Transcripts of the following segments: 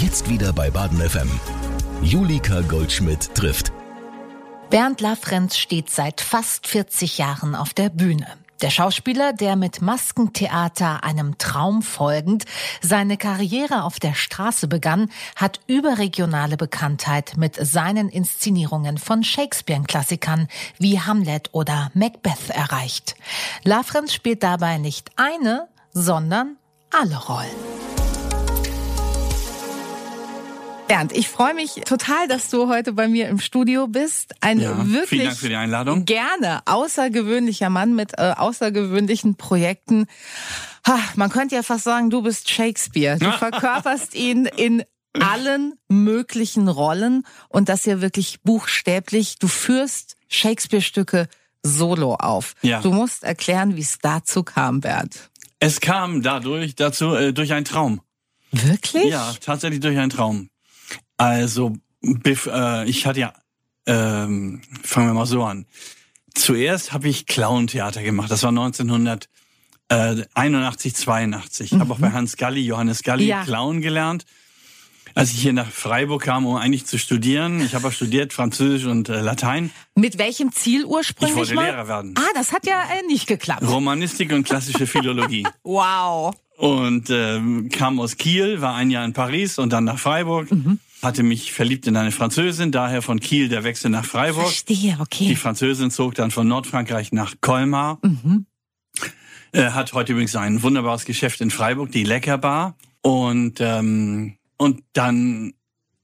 Jetzt wieder bei Baden FM. Julika Goldschmidt trifft. Bernd Lafrenz steht seit fast 40 Jahren auf der Bühne. Der Schauspieler, der mit Maskentheater einem Traum folgend seine Karriere auf der Straße begann, hat überregionale Bekanntheit mit seinen Inszenierungen von Shakespeare-Klassikern wie Hamlet oder Macbeth erreicht. Lafrenz spielt dabei nicht eine, sondern alle Rollen. Bernd, ich freue mich total, dass du heute bei mir im Studio bist. Ein ja, wirklich vielen Dank für die Einladung. Gerne außergewöhnlicher Mann mit äh, außergewöhnlichen Projekten. Ha, man könnte ja fast sagen, du bist Shakespeare. Du verkörperst ihn in allen möglichen Rollen und das ja wirklich buchstäblich. Du führst Shakespeare-Stücke solo auf. Ja. Du musst erklären, wie es dazu kam, Bernd. Es kam dadurch dazu äh, durch einen Traum. Wirklich? Ja, tatsächlich durch einen Traum. Also, äh, ich hatte ja, ähm, fangen wir mal so an. Zuerst habe ich Clown-Theater gemacht. Das war 1981, 82. Mhm. Habe auch bei Hans Galli, Johannes Galli, ja. Clown gelernt. Als ich hier nach Freiburg kam, um eigentlich zu studieren, ich habe auch studiert Französisch und äh, Latein. Mit welchem Ziel ursprünglich? Ich wollte mal? Lehrer werden. Ah, das hat ja äh, nicht geklappt. Romanistik und klassische Philologie. wow. Und äh, kam aus Kiel, war ein Jahr in Paris und dann nach Freiburg. Mhm hatte mich verliebt in eine Französin, daher von Kiel der Wechsel nach Freiburg. Verstehe, okay. Die Französin zog dann von Nordfrankreich nach Colmar. Mhm. Er hat heute übrigens ein wunderbares Geschäft in Freiburg, die Leckerbar. Und, ähm, und dann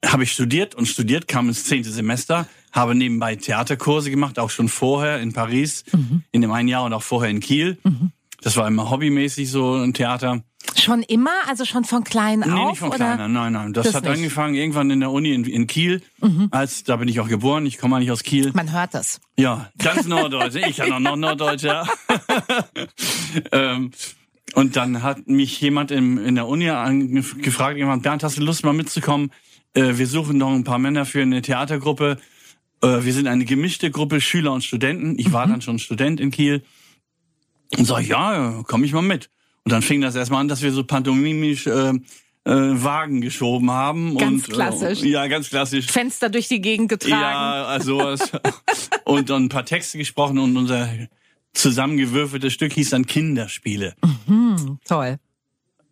habe ich studiert und studiert, kam ins zehnte Semester, habe nebenbei Theaterkurse gemacht, auch schon vorher in Paris, mhm. in dem einen Jahr und auch vorher in Kiel. Mhm. Das war immer hobbymäßig so ein Theater. Schon immer? Also schon von klein nee, auf? Nicht von klein an. Nein, nein. Das, das hat nicht. angefangen irgendwann in der Uni in, in Kiel. Mhm. Als, da bin ich auch geboren. Ich komme eigentlich aus Kiel. Man hört das. Ja, ganz Norddeutsch. ich kann auch noch Norddeutsch, ja. ähm, und dann hat mich jemand in, in der Uni gefragt, jemand, Bernd, hast du Lust mal mitzukommen? Äh, wir suchen noch ein paar Männer für eine Theatergruppe. Äh, wir sind eine gemischte Gruppe Schüler und Studenten. Ich war mhm. dann schon Student in Kiel. Und sag ich, ja, komm ich mal mit. Und dann fing das erstmal an, dass wir so pantomimisch äh, äh, Wagen geschoben haben. Ganz und, klassisch. Äh, ja, ganz klassisch. Fenster durch die Gegend getragen. Ja, also was. und dann ein paar Texte gesprochen und unser zusammengewürfeltes Stück hieß dann Kinderspiele. Mhm, toll.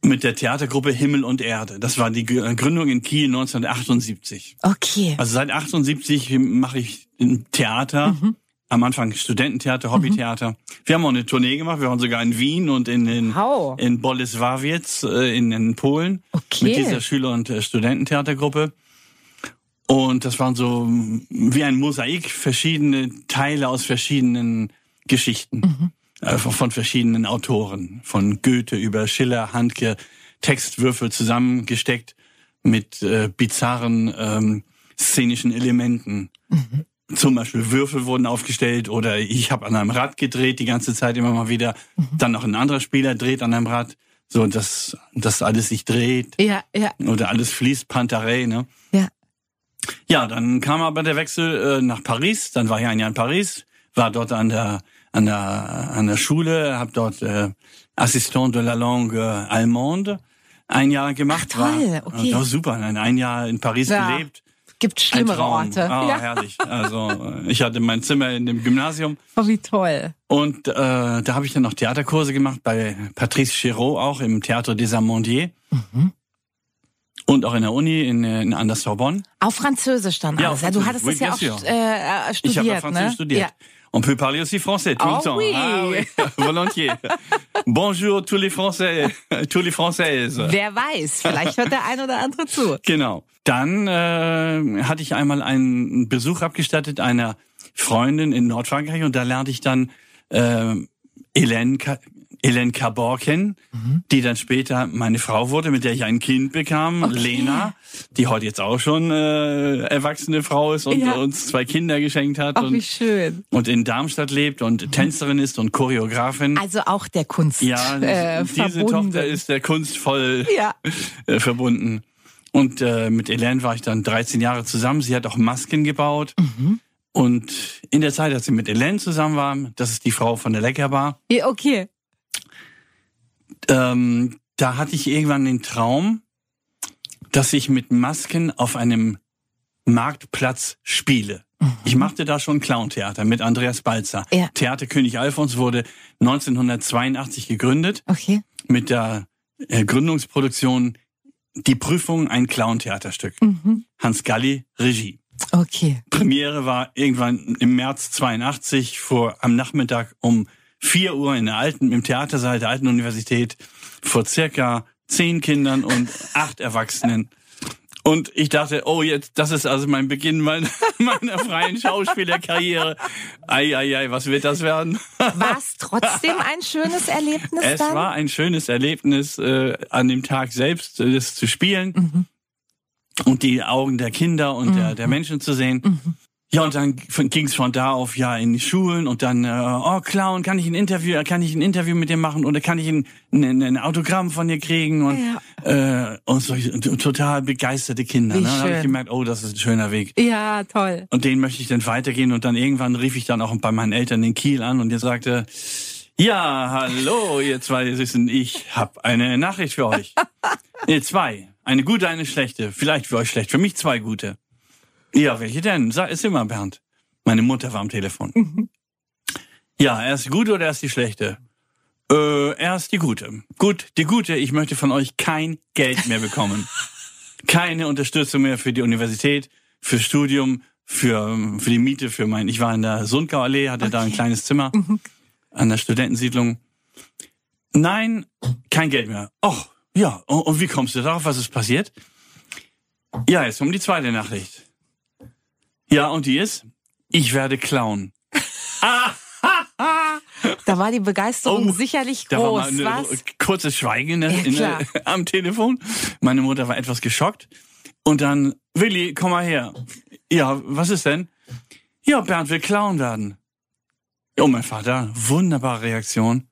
Mit der Theatergruppe Himmel und Erde. Das war die Gründung in Kiel 1978. Okay. Also seit 78 mache ich Theater. Mhm am Anfang Studententheater, Hobbytheater. Mhm. Wir haben auch eine Tournee gemacht. Wir waren sogar in Wien und in in, wow. in Bolesławiec äh, in, in Polen okay. mit dieser Schüler- und äh, Studententheatergruppe. Und das waren so wie ein Mosaik, verschiedene Teile aus verschiedenen Geschichten mhm. äh, von verschiedenen Autoren, von Goethe über Schiller, Handke, Textwürfel zusammengesteckt mit äh, bizarren ähm, szenischen Elementen. Mhm zum Beispiel Würfel wurden aufgestellt oder ich habe an einem Rad gedreht die ganze Zeit immer mal wieder. Mhm. Dann noch ein anderer Spieler dreht an einem Rad, so dass das alles sich dreht. Ja, ja. Oder alles fließt, Pantarei, ne? Ja. Ja, dann kam aber der Wechsel äh, nach Paris. Dann war ich ein Jahr in Paris, war dort an der an der an der Schule, habe dort äh, Assistant de la langue allemande ein Jahr gemacht. Ach, toll, war, okay. War super, ein Jahr in Paris ja. gelebt gibt schlimmere Orte. Ah, ja. herrlich. Also ich hatte mein Zimmer in dem Gymnasium. Oh, wie toll. Und äh, da habe ich dann noch Theaterkurse gemacht bei Patrice Chéreau auch im Théâtre des Amandiers. Mhm. Und auch in der Uni in, in an der Sorbonne. Auf Französisch dann ja, alles. Ja, du hattest das ja auch äh, studiert, Ich habe Französisch ne? studiert. Ja. On peut parler aussi français tout oh, le temps. Oui. Ah oui, volontiers. Bonjour tous les Français, tous les Françaises. Wer weiß, vielleicht hört der ein oder andere zu. Genau. Dann äh, hatte ich einmal einen Besuch abgestattet einer Freundin in Nordfrankreich und da lernte ich dann äh, Hélène Cabor kennen, mhm. die dann später meine Frau wurde, mit der ich ein Kind bekam, okay. Lena, die heute jetzt auch schon äh, erwachsene Frau ist und ja. uns zwei Kinder geschenkt hat. Ach, und, wie schön. Und in Darmstadt lebt und mhm. Tänzerin ist und Choreografin. Also auch der Kunst. Ja, äh, diese verbunden. Tochter ist der Kunst voll ja. äh, verbunden. Und äh, mit Hélène war ich dann 13 Jahre zusammen. Sie hat auch Masken gebaut. Mhm. Und in der Zeit, als sie mit Hélène zusammen war, das ist die Frau von der Leckerbar. Okay ähm, da hatte ich irgendwann den Traum, dass ich mit Masken auf einem Marktplatz spiele. Ich machte da schon Clown-Theater mit Andreas Balzer. Ja. Theater König Alfons wurde 1982 gegründet Okay. mit der äh, Gründungsproduktion Die Prüfung, ein Clown-Theaterstück. Hans Galli, Regie. Okay. Premiere war irgendwann im März 82 vor am Nachmittag um 4 Uhr in der alten, im Theatersaal der Alten Universität vor circa zehn Kindern und acht Erwachsenen. Und ich dachte, oh, jetzt, das ist also mein Beginn meiner, meiner freien Schauspielerkarriere. Ei, ei, ei, was wird das werden? War es trotzdem ein schönes Erlebnis Es dann? war ein schönes Erlebnis, äh, an dem Tag selbst äh, das zu spielen und die Augen der Kinder und der, der Menschen zu sehen. Ja, und dann ging es von da auf ja in die Schulen und dann, äh, oh Clown, kann ich ein Interview, kann ich ein Interview mit dir machen oder kann ich ein, ein, ein Autogramm von dir kriegen und äh, und so total begeisterte Kinder. Wie Ne? Dann habe ich gemerkt, oh, das ist ein schöner Weg. ja, toll. Und den möchte ich dann weitergehen. Und dann irgendwann rief ich dann auch bei meinen Eltern in Kiel an und der sagte, ja, hallo, ihr zwei Süßen, ich habe eine Nachricht für euch. nee, zwei. Eine gute, eine schlechte. Vielleicht für euch schlecht, für mich zwei gute. Ja, welche denn? Sag es immer, Bernd. Meine Mutter war am Telefon. ja, erst die gute oder erst die schlechte? Äh, erst die gute. Gut, die gute, ich möchte von euch kein Geld mehr bekommen. Keine Unterstützung mehr für die Universität, fürs Studium, für, für die Miete, für mein, ich war in der Sundgau Allee, hatte da ein kleines Zimmer an der Studentensiedlung. Nein, kein Geld mehr. Och, ja, und, und wie kommst du darauf? Was ist passiert? Ja, jetzt um die zweite Nachricht. Ja, und die ist, ich werde klauen. Da war die Begeisterung Oh, sicherlich Da war groß, mal was? kurzes Schweigen Ja, der- am Telefon. Meine Mutter war etwas geschockt. Und dann, Willi, komm mal her. Ja, was ist denn? Ja, Bernd will Clown werden. Oh, mein Vater, wunderbare Reaktion.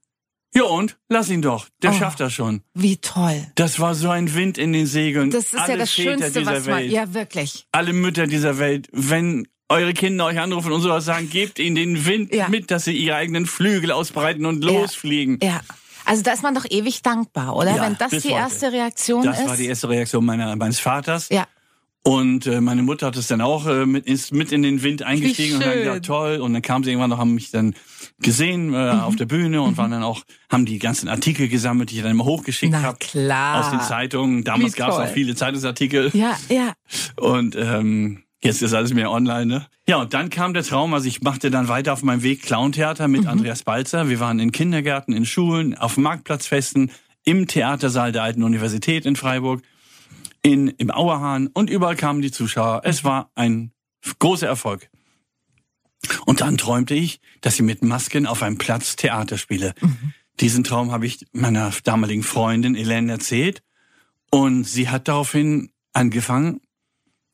Ja und? Lass ihn doch. Der Oh. schafft das schon. Wie toll. Das war so ein Wind in den Segeln. Das ist Alle ja das Väter Schönste, dieser was man. Welt, Ja, wirklich. alle Mütter dieser Welt, wenn eure Kinder euch anrufen und sowas sagen, gebt ihnen den Wind Ja. mit, dass sie ihre eigenen Flügel ausbreiten und losfliegen. Ja. Also da ist man doch ewig dankbar, oder? Ja, Wenn das die heute. erste Reaktion Das ist. war die erste Reaktion meiner, meines Vaters. ja. Und äh, meine Mutter hat es dann auch äh, mit, ist mit in den Wind eingestiegen und hat gesagt, toll. Und dann kam sie irgendwann noch, haben mich dann gesehen äh, Mhm. auf der Bühne und waren dann auch, haben die ganzen Artikel gesammelt, die ich dann immer hochgeschickt habe. klar. Aus den Zeitungen. Damals gab es auch viele Zeitungsartikel. Ja, ja. Und ähm, jetzt ist alles mehr online, ne? Ja, und dann kam der Traum, also ich machte dann weiter auf meinem Weg Clowntheater mit Andreas Balzer. Wir waren in Kindergärten, in Schulen, auf Marktplatzfesten, im Theatersaal der Alten Universität in Freiburg, in, im Auerhahn und überall kamen die Zuschauer. Es war ein großer Erfolg. Und dann träumte ich, dass ich mit Masken auf einem Platz Theater spiele. Diesen Traum habe ich meiner damaligen Freundin Elaine erzählt und sie hat daraufhin angefangen,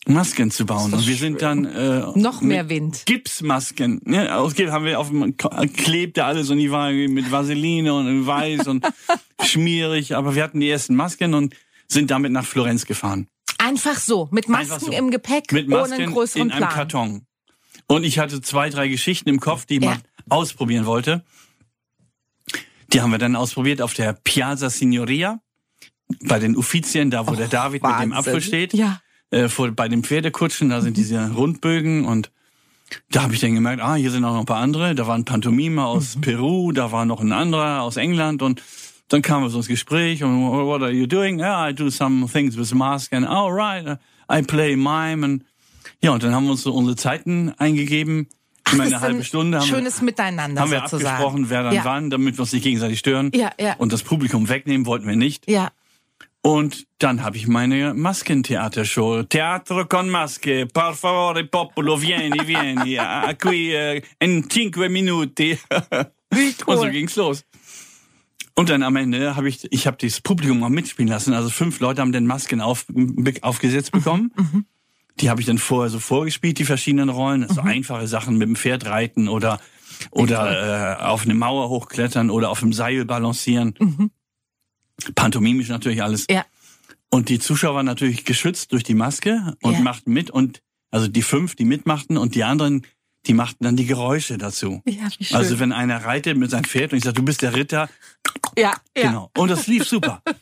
Masken zu bauen. Und wir sind dann äh, Noch mehr Wind. Gipsmasken. Ne? Aus Gips haben wir auf dem klebte alles und die waren mit Vaseline und weiß und schmierig. Aber wir hatten die ersten Masken und sind damit nach Florenz gefahren. Einfach so, mit Masken so. im Gepäck, Mit ohne Masken einen größeren in einem Plan. Karton. Und ich hatte zwei, drei Geschichten im Kopf, die Ja. mal ausprobieren wollte. Die haben wir dann ausprobiert auf der Piazza Signoria, bei den Uffizien, da wo der David mit dem Wahnsinn. Apfel steht. Ja. Äh, vor, bei den Pferdekutschen, da sind diese Rundbögen und da habe ich dann gemerkt, ah, hier sind auch noch ein paar andere. Da war ein Pantomime aus Peru, da war noch ein anderer aus England und dann kam wir so ins Gespräch und what are you doing? Yeah, I do some things with mask and all right, I play mime and ja, und dann haben wir uns so unsere Zeiten eingegeben. Immer Das eine halbe Stunde haben wir, schönes Miteinander haben wir sozusagen. abgesprochen, wer dann ja. wann, damit wir uns nicht gegenseitig stören. Ja, ja. Und das Publikum wegnehmen wollten wir nicht. Ja. Und dann habe ich meine Maskentheatershow. Teatro con maske, per favore popolo, vieni, vieni, qui eh, in cinque minuti. Wie Und so cool. ging's los. Und dann am Ende habe ich, ich habe das Publikum mal mitspielen lassen. Also fünf Leute haben dann Masken auf, aufgesetzt bekommen. Die habe ich dann vorher so vorgespielt, die verschiedenen Rollen. So einfache Sachen mit dem Pferd reiten oder oder äh, auf eine Mauer hochklettern oder auf dem Seil balancieren. Pantomimisch natürlich alles. Ja. Und die Zuschauer waren natürlich geschützt durch die Maske und Ja. machten mit und also die fünf, die mitmachten und die anderen, die machten dann die Geräusche dazu. Ja, wie schön. Also wenn einer reitet mit seinem Pferd und ich sage, du bist der Ritter, ja, ja. genau. Und das lief super.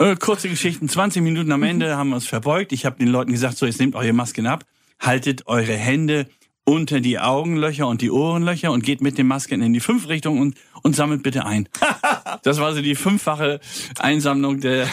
Äh, kurze Geschichten, 20 Minuten am Ende haben wir uns verbeugt. Ich habe den Leuten gesagt, so jetzt nehmt eure Masken ab, haltet eure Hände unter die Augenlöcher und die Ohrenlöcher und geht mit den Masken in die fünf Richtungen und, und sammelt bitte ein. das war so die fünffache Einsammlung der,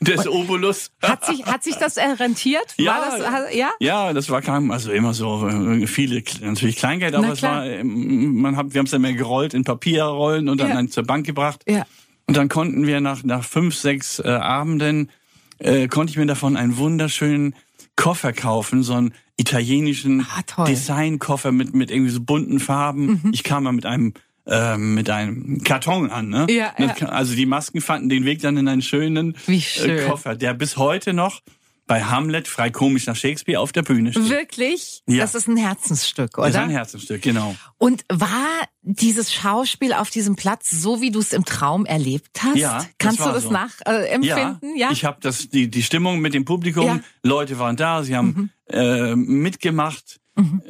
des Obolus. Hat sich, hat sich das rentiert? Ja, War das, hat- ja? Ja, das war kein, also immer so äh, viele, natürlich Kleingeld, aber es war, ähm, man hat, wir haben es dann mehr gerollt in Papierrollen und dann, Ja. dann zur Bank gebracht. Ja. Und dann konnten wir nach, nach fünf, sechs äh, Abenden, äh, konnte ich mir davon einen wunderschönen Koffer kaufen, so einen italienischen Ah. Designkoffer mit, mit irgendwie so bunten Farben. Mhm. Ich kam mal mit einem ähm, mit einem Karton an, ne? Ja, Das ja. Also die Masken fanden den Weg dann in einen schönen äh, schön. Koffer, der bis heute noch bei Hamlet frei komisch nach Shakespeare auf der Bühne steht. Wirklich? Ja. Das ist ein Herzensstück, oder? Das ist ein Herzensstück, genau. Und war dieses Schauspiel auf diesem Platz so, wie du es im Traum erlebt hast? Ja, das Kannst du war das so. nachempfinden? Ja. ich habe das die die Stimmung mit dem Publikum. Ja. Mhm. Leute waren da, sie haben äh, mitgemacht.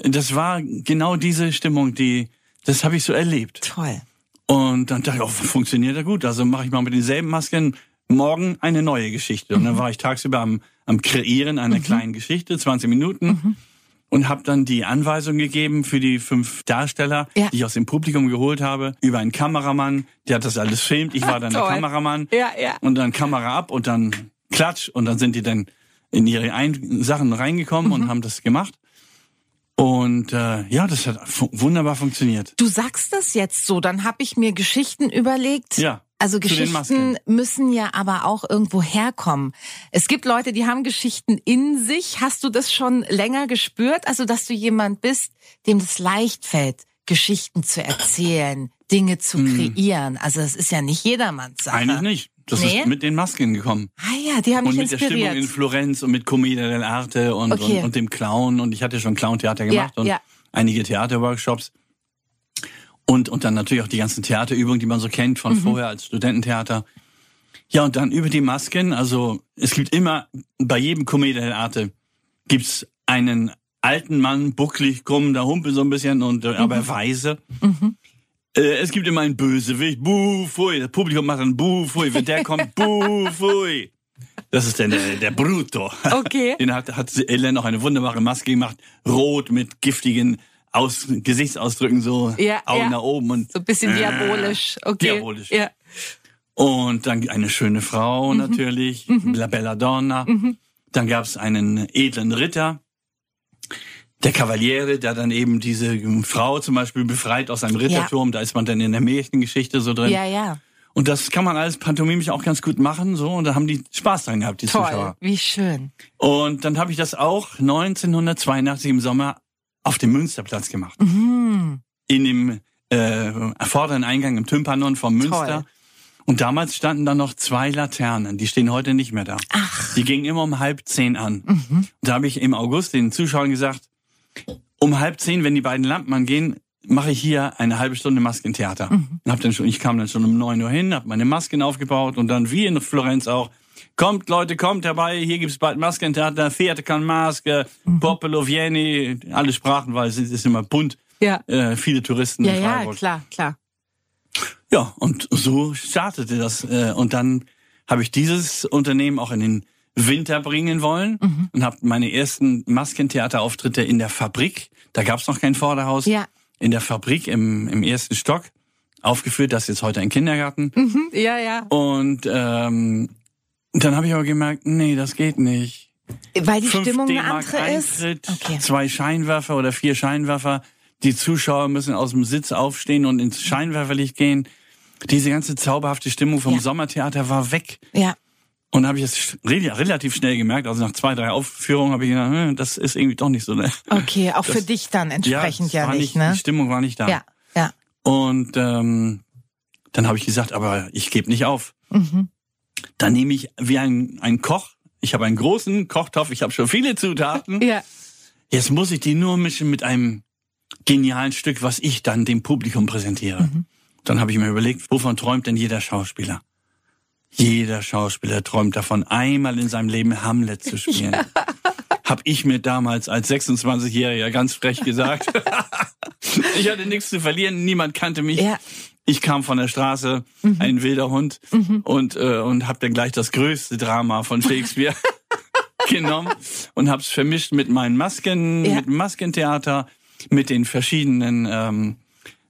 Das war genau diese Stimmung, die das habe ich so erlebt. Toll. Und dann dachte ich, oh, funktioniert ja gut. Also mache ich mal mit denselben Masken morgen eine neue Geschichte. Und Mhm. dann war ich tagsüber am, am Kreieren einer kleinen Geschichte, 20 Minuten. Mhm. Und habe dann die Anweisung gegeben für die fünf Darsteller, Ja. die ich aus dem Publikum geholt habe, über einen Kameramann, der hat das alles filmt. Ich war dann der. Kameramann. Ja, ja. Und dann Kamera ab und dann Klatsch. Und dann sind die dann in ihre Ein Sachen reingekommen Mhm. und haben das gemacht. Und äh, ja, das hat fu wunderbar funktioniert. Du sagst das jetzt so, dann habe ich mir Geschichten überlegt. Ja, Also Geschichten müssen ja aber auch irgendwo herkommen. Es gibt Leute, die haben Geschichten in sich. Hast du das schon länger gespürt? Also, dass du jemand bist, dem das leicht fällt, Geschichten zu erzählen, Dinge zu kreieren. Also, das ist ja nicht jedermanns Sache. Hm. Eigentlich nicht. Das Nee? ist mit den Masken gekommen. Ah ja, die haben Und mich mit der Stimmung in inspiriert. Florenz und mit Commedia dell'arte und, Okay. und, und dem Clown. Und ich hatte schon Clown-Theater gemacht Ja, und ja. einige Theaterworkshops. Und, und dann natürlich auch die ganzen Theaterübungen, die man so kennt Mhm. von vorher als Studententheater. Ja, und dann über die Masken. Also es gibt immer, bei jedem Commedia dell'arte gibt's einen alten Mann, bucklig, krumm, der Humpel so ein bisschen, und äh, aber weise. Äh, es gibt immer einen Bösewicht, buh, pfui. Das Publikum macht dann buh, pfui. Wenn der kommt, buh, pfui. Das ist dann der, der Bruto. Okay. Den hat, hat Ellen noch eine wunderbare Maske gemacht, rot mit giftigen Aus, Gesichtsausdrücken, so Ja, Augen ja. nach oben und So ein bisschen diabolisch. Okay. Diabolisch. Ja. und dann eine schöne Frau Mhm. natürlich, La Bella Donna. Dann gab's einen edlen Ritter, der Kavaliere, der dann eben diese Frau zum Beispiel befreit aus einem Ritterturm. Da ist man dann in der Märchengeschichte so drin. Ja, ja. Und das kann man alles pantomimisch auch ganz gut machen, so. Und da haben die Spaß dran gehabt, die Toll. Zuschauer. Wie schön. Und dann habe ich das auch 1982 im Sommer auf dem Münsterplatz gemacht. Mhm. In dem äh, vorderen Eingang im Tympanon vom Münster. Toll. Und damals standen da noch zwei Laternen. Die stehen heute nicht mehr da. Ach. Mhm. Die gingen immer um halb zehn an. Und da habe ich im August den Zuschauern gesagt, um halb zehn, wenn die beiden Lampen angehen, mache ich hier eine halbe Stunde Maskentheater. Mhm. Und hab dann schon, ich kam dann schon um neun Uhr hin, habe meine Masken aufgebaut und dann wie in Florenz auch, kommt Leute, kommt herbei, hier gibt's bald Maskentheater, Theater kann Maske, Mhm. Popolo Vieni, alle Sprachen, weil es ist immer bunt, Ja. äh, viele Touristen Ja, in ja, klar, klar. Ja, und so startete das. Äh, und dann habe ich dieses Unternehmen auch in den Winter bringen wollen Mhm. und habe meine ersten Maskentheaterauftritte in der Fabrik, da gab es noch kein Vorderhaus, Ja. in der Fabrik im, im ersten Stock aufgeführt. Das ist jetzt heute ein Kindergarten. Mhm. Ja, ja. Und ähm, dann habe ich aber gemerkt, nee, das geht nicht. Weil die Stimmung eine andere ist. Eintritt, Okay. zwei Scheinwerfer oder vier Scheinwerfer. Die Zuschauer müssen aus dem Sitz aufstehen und ins Scheinwerferlicht gehen. Diese ganze zauberhafte Stimmung vom Ja. Sommertheater war weg. Ja. Und habe ich re- relativ schnell gemerkt. Also nach zwei, drei Aufführungen habe ich gedacht, hm, das ist irgendwie doch nicht so. Ne? Okay, auch für Das- dich dann entsprechend es ja, war nicht, ne? Die Stimmung war nicht da. Ja, ja. Und ähm, dann habe ich gesagt, aber ich gebe nicht auf. Mhm. Dann nehme ich wie ein, ein Koch. Ich habe einen großen Kochtopf, ich habe schon viele Zutaten. Ja. Jetzt muss ich die nur mischen mit einem genialen Stück, was ich dann dem Publikum präsentiere. Mhm. Dann habe ich mir überlegt, wovon träumt denn jeder Schauspieler? Jeder Schauspieler träumt davon, einmal in seinem Leben Hamlet zu spielen. Hab ich mir damals als 26-Jähriger ganz frech gesagt. ich hatte nichts zu verlieren, niemand kannte mich. Ja. Ich kam von der Straße, Mhm. ein wilder Hund, und, äh, und habe dann gleich das größte Drama von Shakespeare genommen und habe es vermischt mit meinen Masken, Ja. mit Maskentheater, mit den verschiedenen ähm,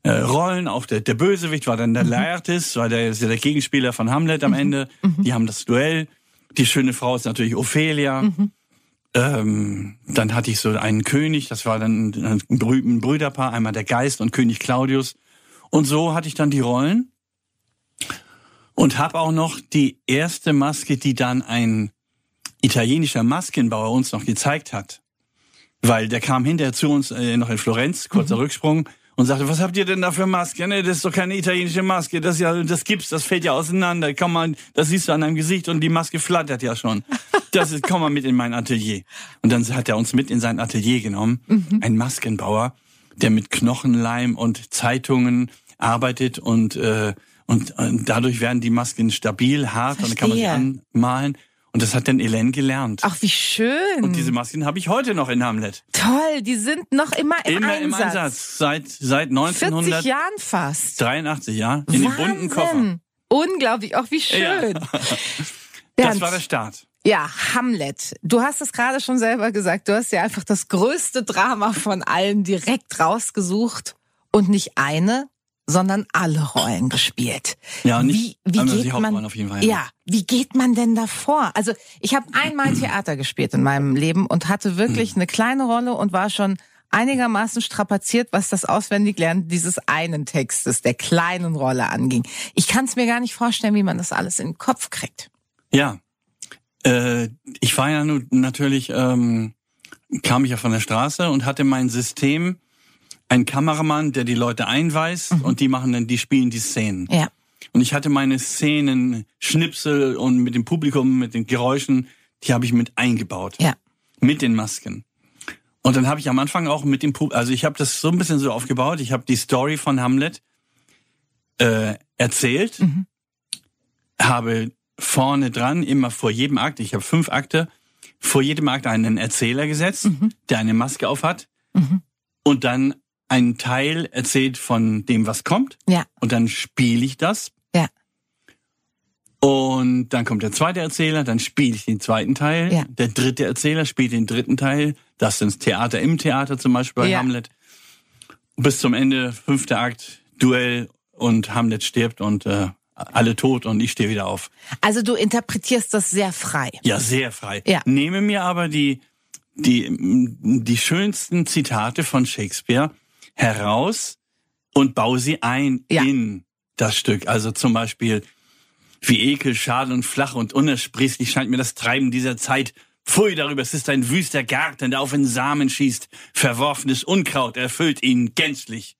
äh, Rollen. Auch der, der Bösewicht war dann Mhm. der Laertes, war der, der Gegenspieler von Hamlet am Ende. Mhm. Die haben das Duell. Die schöne Frau ist natürlich Ophelia. Mhm. Ähm, dann hatte ich so einen König, das war dann ein, ein Brüderpaar, einmal der Geist und König Claudius. Und so hatte ich dann die Rollen und habe auch noch die erste Maske, die dann ein italienischer Maskenbauer uns noch gezeigt hat. Weil der kam hinterher zu uns äh, noch in Florenz, kurzer Rücksprung, und sagte, was habt ihr denn da für Maske? Ne, das ist doch keine italienische Maske, das ist ja, das gibt's, das fällt ja auseinander. Komm mal, das siehst du an deinem Gesicht und die Maske flattert ja schon. Das ist, komm mal mit in mein Atelier. Und dann hat er uns mit in sein Atelier genommen, ein Maskenbauer, der mit Knochenleim und Zeitungen arbeitet und äh, und, und dadurch werden die Masken stabil, hart und dann kann man sie Verstehe. anmalen. Und das hat dann Elen gelernt. Ach, wie schön. Und diese Masken habe ich heute noch in Hamlet. Toll, die sind noch immer im Immer Einsatz. im Einsatz. Seit, seit 40 1983, Jahren fast. ja. In dem bunten Koffer. Wahnsinn. Unglaublich, auch wie schön. Ja. Das war der Start. Ja, Hamlet. Du hast es gerade schon selber gesagt. Du hast ja einfach das größte Drama von allen direkt rausgesucht und nicht eine, sondern alle Rollen gespielt. Ja, nicht wie, wie geht man, auf jeden Fall, ja. ja, wie geht man denn davor? Also ich habe einmal Theater gespielt in meinem Leben und hatte wirklich Hm. eine kleine Rolle und war schon einigermaßen strapaziert, was das Auswendiglernen dieses einen Textes, der kleinen Rolle anging. Ich kann es mir gar nicht vorstellen, wie man das alles in den Kopf kriegt. Ja. Äh, ich war ja nun natürlich, ähm, kam ich ja von der Straße und hatte mein System, ein Kameramann, der die Leute einweist und die machen dann, die spielen die Szenen. Ja. Und ich hatte meine Szenen, Schnipsel und mit dem Publikum, mit den Geräuschen, die habe ich mit eingebaut. Ja. Mit den Masken. Und dann habe ich am Anfang auch mit dem Publikum, also ich habe das so ein bisschen so aufgebaut, ich habe die Story von Hamlet äh, erzählt, habe vorne dran, immer vor jedem Akt, ich habe fünf Akte, vor jedem Akt einen Erzähler gesetzt, der eine Maske auf hat und dann einen Teil erzählt von dem, was kommt Ja. und dann spiele ich das Ja. und dann kommt der zweite Erzähler, dann spiele ich den zweiten Teil. Ja. Der dritte Erzähler spielt den dritten Teil. Das sind Theater im Theater zum Beispiel bei Ja. Hamlet. Bis zum Ende, fünfter Akt, Duell und Hamlet stirbt und äh, alle tot und ich stehe wieder auf. Also du interpretierst das sehr frei. Ja, sehr frei. Ja. Nehme mir aber die, die, die schönsten Zitate von Shakespeare heraus und baue sie ein Ja. in das Stück. Also zum Beispiel, wie ekel, schade und flach und unersprießlich scheint mir das Treiben dieser Zeit. Pfui darüber, es ist ein wüster Garten, der auf den Samen schießt. Verworfenes Unkraut erfüllt ihn gänzlich.